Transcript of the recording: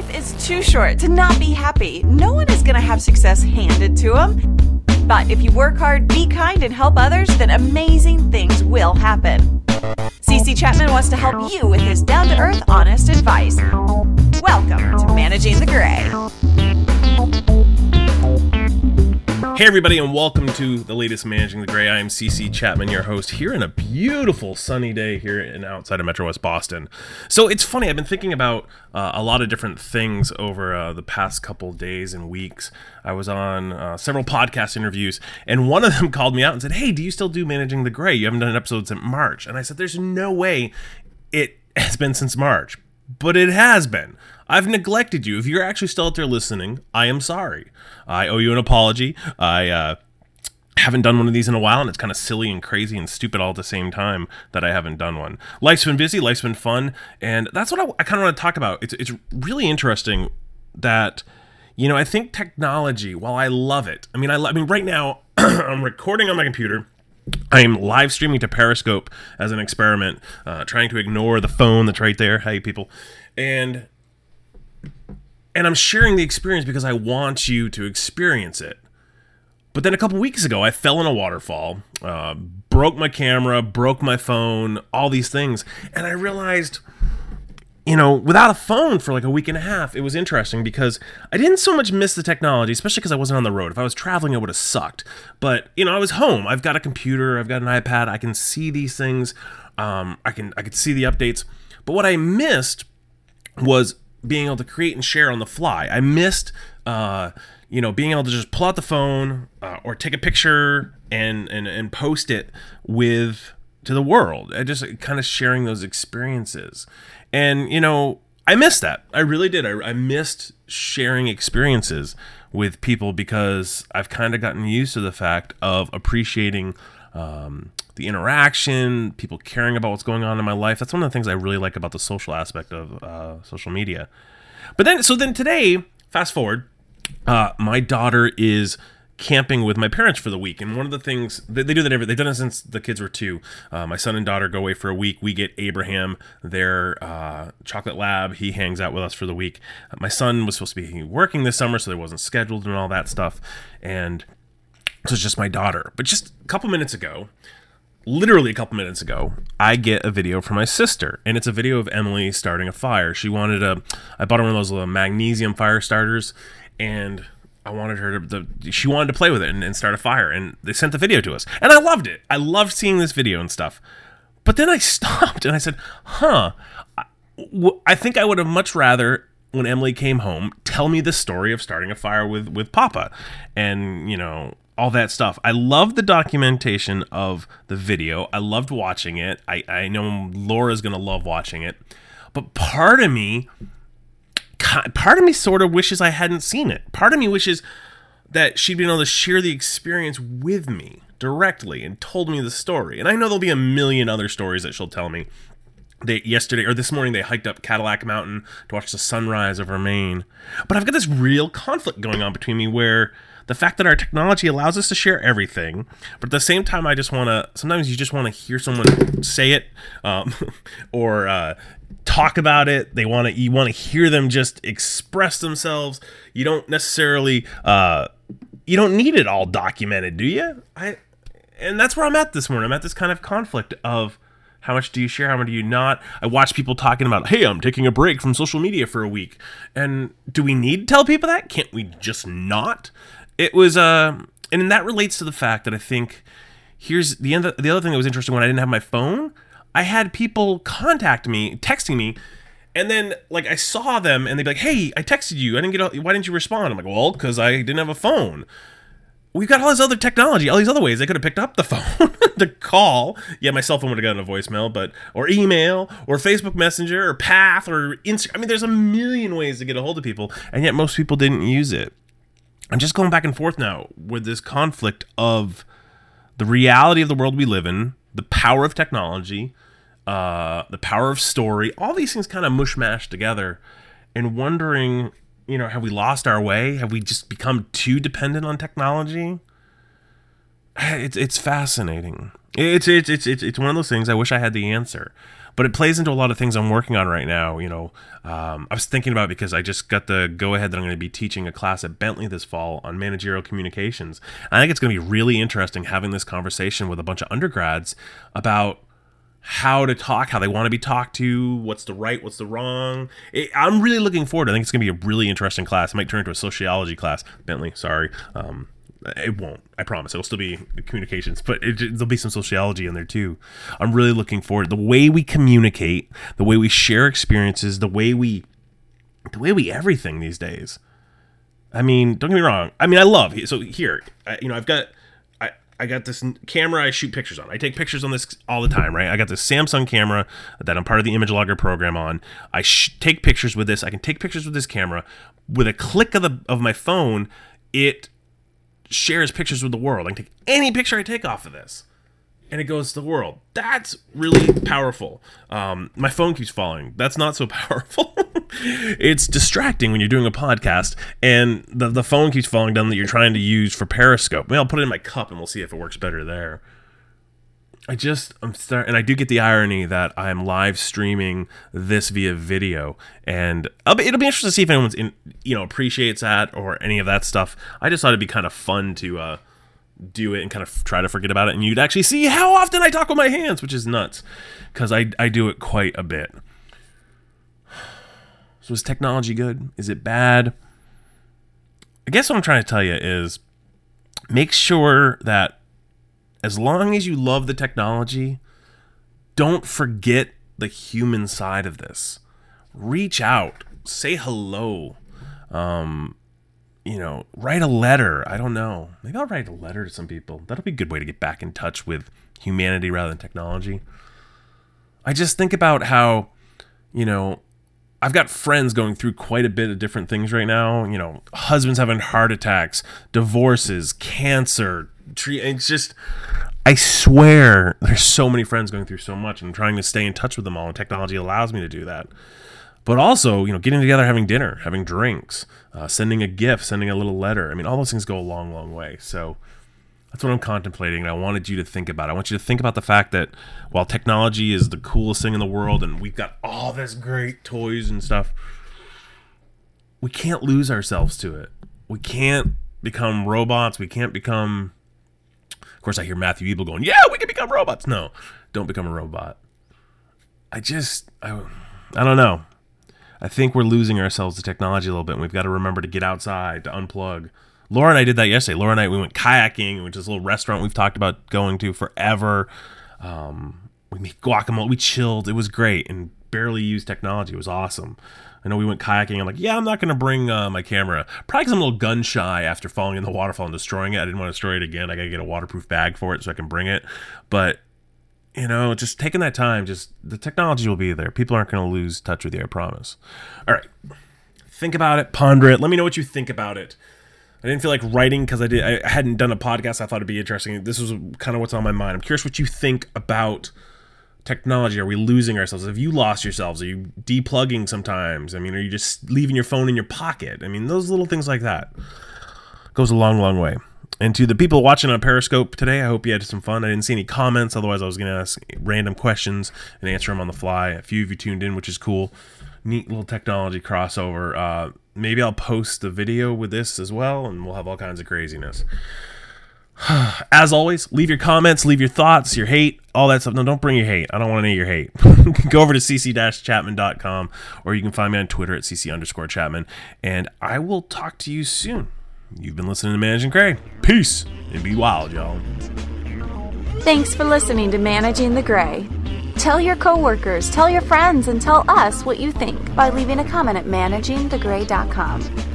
Life is too short to not be happy. No one is going to have success handed to them. But if you work hard, be kind, and help others, then amazing things will happen. CC Chapman wants to help you with his down to earth, honest advice. Welcome to Managing the Gray. Hey, everybody, and welcome to the latest Managing the Gray. I am CC Chapman, your host, here in a beautiful sunny day here in outside of Metro West Boston. So it's funny, I've been thinking about uh, a lot of different things over uh, the past couple days and weeks. I was on uh, several podcast interviews, and one of them called me out and said, Hey, do you still do Managing the Gray? You haven't done an episode since March. And I said, There's no way it has been since March, but it has been. I've neglected you. If you're actually still out there listening, I am sorry. I owe you an apology. I uh, haven't done one of these in a while, and it's kind of silly and crazy and stupid all at the same time that I haven't done one. Life's been busy, life's been fun, and that's what I, I kind of want to talk about. It's, it's really interesting that you know I think technology, while I love it, I mean I, I mean right now I'm recording on my computer. I am live streaming to Periscope as an experiment, uh, trying to ignore the phone that's right there. Hey, people. And and I'm sharing the experience because I want you to experience it. But then a couple weeks ago, I fell in a waterfall, uh, broke my camera, broke my phone, all these things, and I realized, you know, without a phone for like a week and a half, it was interesting because I didn't so much miss the technology, especially because I wasn't on the road. If I was traveling, it would have sucked. But you know, I was home. I've got a computer, I've got an iPad, I can see these things, um, I can I could see the updates. But what I missed was being able to create and share on the fly. I missed, uh, you know, being able to just pull out the phone uh, or take a picture and, and and post it with to the world. I just kind of sharing those experiences, and you know, I missed that. I really did. I, I missed sharing experiences with people because I've kind of gotten used to the fact of appreciating um, the interaction, people caring about what's going on in my life. That's one of the things I really like about the social aspect of uh, social media. But then, so then today, fast forward, uh, my daughter is camping with my parents for the week. And one of the things they, they do that every they've done it since the kids were two. Uh, my son and daughter go away for a week. We get Abraham their uh, chocolate lab. He hangs out with us for the week. my son was supposed to be working this summer, so they wasn't scheduled and all that stuff. And so it's just my daughter. But just a couple minutes ago, literally a couple minutes ago, I get a video from my sister, and it's a video of Emily starting a fire. She wanted a, I bought her one of those little magnesium fire starters, and I wanted her to, the, she wanted to play with it and, and start a fire, and they sent the video to us, and I loved it. I loved seeing this video and stuff. But then I stopped and I said, huh, I, I think I would have much rather when Emily came home, tell me the story of starting a fire with with Papa, and you know all that stuff. I love the documentation of the video. I loved watching it. I, I know Laura's going to love watching it. But part of me, part of me sort of wishes I hadn't seen it. Part of me wishes that she'd been able to share the experience with me directly and told me the story. And I know there'll be a million other stories that she'll tell me. They yesterday or this morning they hiked up Cadillac Mountain to watch the sunrise over Maine. But I've got this real conflict going on between me where the fact that our technology allows us to share everything, but at the same time, I just want to. Sometimes you just want to hear someone say it, um, or uh, talk about it. They want to. You want to hear them just express themselves. You don't necessarily. Uh, you don't need it all documented, do you? I. And that's where I'm at this morning. I'm at this kind of conflict of how much do you share? How much do you not? I watch people talking about, hey, I'm taking a break from social media for a week. And do we need to tell people that? Can't we just not? It was uh and that relates to the fact that I think here's the end the other thing that was interesting when I didn't have my phone, I had people contact me, texting me, and then like I saw them and they'd be like, "Hey, I texted you. I didn't get. Why didn't you respond?" I'm like, "Well, because I didn't have a phone." We've got all this other technology, all these other ways they could have picked up the phone to call. Yeah, my cell phone would have gotten a voicemail, but or email or Facebook Messenger or Path or Instagram. I mean, there's a million ways to get a hold of people, and yet most people didn't use it. I'm just going back and forth now with this conflict of the reality of the world we live in, the power of technology, uh, the power of story, all these things kind of mush mashed together, and wondering, you know, have we lost our way? Have we just become too dependent on technology? It's it's fascinating. It's it's it's it's it's one of those things. I wish I had the answer. But it plays into a lot of things I'm working on right now. You know, um, I was thinking about because I just got the go ahead that I'm going to be teaching a class at Bentley this fall on managerial communications. I think it's going to be really interesting having this conversation with a bunch of undergrads about how to talk, how they want to be talked to, what's the right, what's the wrong. It, I'm really looking forward. I think it's going to be a really interesting class. It might turn into a sociology class. Bentley, sorry. Um, it won't. I promise. It'll still be communications, but it, there'll be some sociology in there too. I'm really looking forward. The way we communicate, the way we share experiences, the way we, the way we everything these days. I mean, don't get me wrong. I mean, I love so here. I, you know, I've got I got this camera I shoot pictures on. I take pictures on this all the time, right? I got this Samsung camera that I'm part of the image logger program on. I sh- take pictures with this. I can take pictures with this camera. With a click of the of my phone, it shares pictures with the world. I can take any picture I take off of this and it goes to the world. That's really powerful. Um, my phone keeps falling. That's not so powerful. it's distracting when you're doing a podcast and the, the phone keeps falling down that you're trying to use for Periscope. Maybe I'll put it in my cup and we'll see if it works better there. I just I'm start and I do get the irony that I'm live streaming this via video, and be, it'll be interesting to see if anyone's in you know appreciates that or any of that stuff. I just thought it'd be kind of fun to uh, do it and kind of try to forget about it, and you'd actually see how often I talk with my hands, which is nuts, because I I do it quite a bit. So is technology good? Is it bad? I guess what I'm trying to tell you is make sure that as long as you love the technology, don't forget the human side of this. Reach out, say hello. Um, you know, write a letter. I don't know. Maybe I'll write a letter to some people. That'll be a good way to get back in touch with humanity rather than technology. I just think about how, you know, I've got friends going through quite a bit of different things right now. You know, husbands having heart attacks, divorces, cancer. It's just, I swear, there's so many friends going through so much, and I'm trying to stay in touch with them all. And technology allows me to do that. But also, you know, getting together, having dinner, having drinks, uh, sending a gift, sending a little letter. I mean, all those things go a long, long way. So that's what I'm contemplating. And I wanted you to think about. I want you to think about the fact that while technology is the coolest thing in the world and we've got all this great toys and stuff, we can't lose ourselves to it. We can't become robots. We can't become. Of course, I hear Matthew Ebel going, "Yeah, we can become robots." No, don't become a robot. I just, I, I don't know. I think we're losing ourselves to technology a little bit. And we've got to remember to get outside, to unplug. Laura and I did that yesterday. Laura and I we went kayaking, which is a little restaurant we've talked about going to forever. Um, we made guacamole. We chilled. It was great and barely used technology. It was awesome. I know we went kayaking. I'm like, yeah, I'm not going to bring uh, my camera. Probably because I'm a little gun shy after falling in the waterfall and destroying it. I didn't want to destroy it again. I got to get a waterproof bag for it so I can bring it. But you know, just taking that time, just the technology will be there. People aren't going to lose touch with you, I promise. All right. Think about it, ponder it. Let me know what you think about it. I didn't feel like writing because I did I hadn't done a podcast. I thought it'd be interesting. This was kind of what's on my mind. I'm curious what you think about technology. Are we losing ourselves? Have you lost yourselves? Are you deplugging sometimes? I mean, are you just leaving your phone in your pocket? I mean, those little things like that goes a long, long way. And to the people watching on Periscope today, I hope you had some fun. I didn't see any comments, otherwise, I was going to ask random questions and answer them on the fly. A few of you tuned in, which is cool. Neat little technology crossover. Uh, maybe I'll post the video with this as well, and we'll have all kinds of craziness. As always, leave your comments, leave your thoughts, your hate, all that stuff. No, don't bring your hate. I don't want any of your hate. Go over to cc-chapman.com or you can find me on Twitter at cc underscore chapman. And I will talk to you soon. You've been listening to Managing Gray. Peace and be wild, y'all. Thanks for listening to Managing the Gray. Tell your coworkers, tell your friends, and tell us what you think by leaving a comment at managingthegray.com.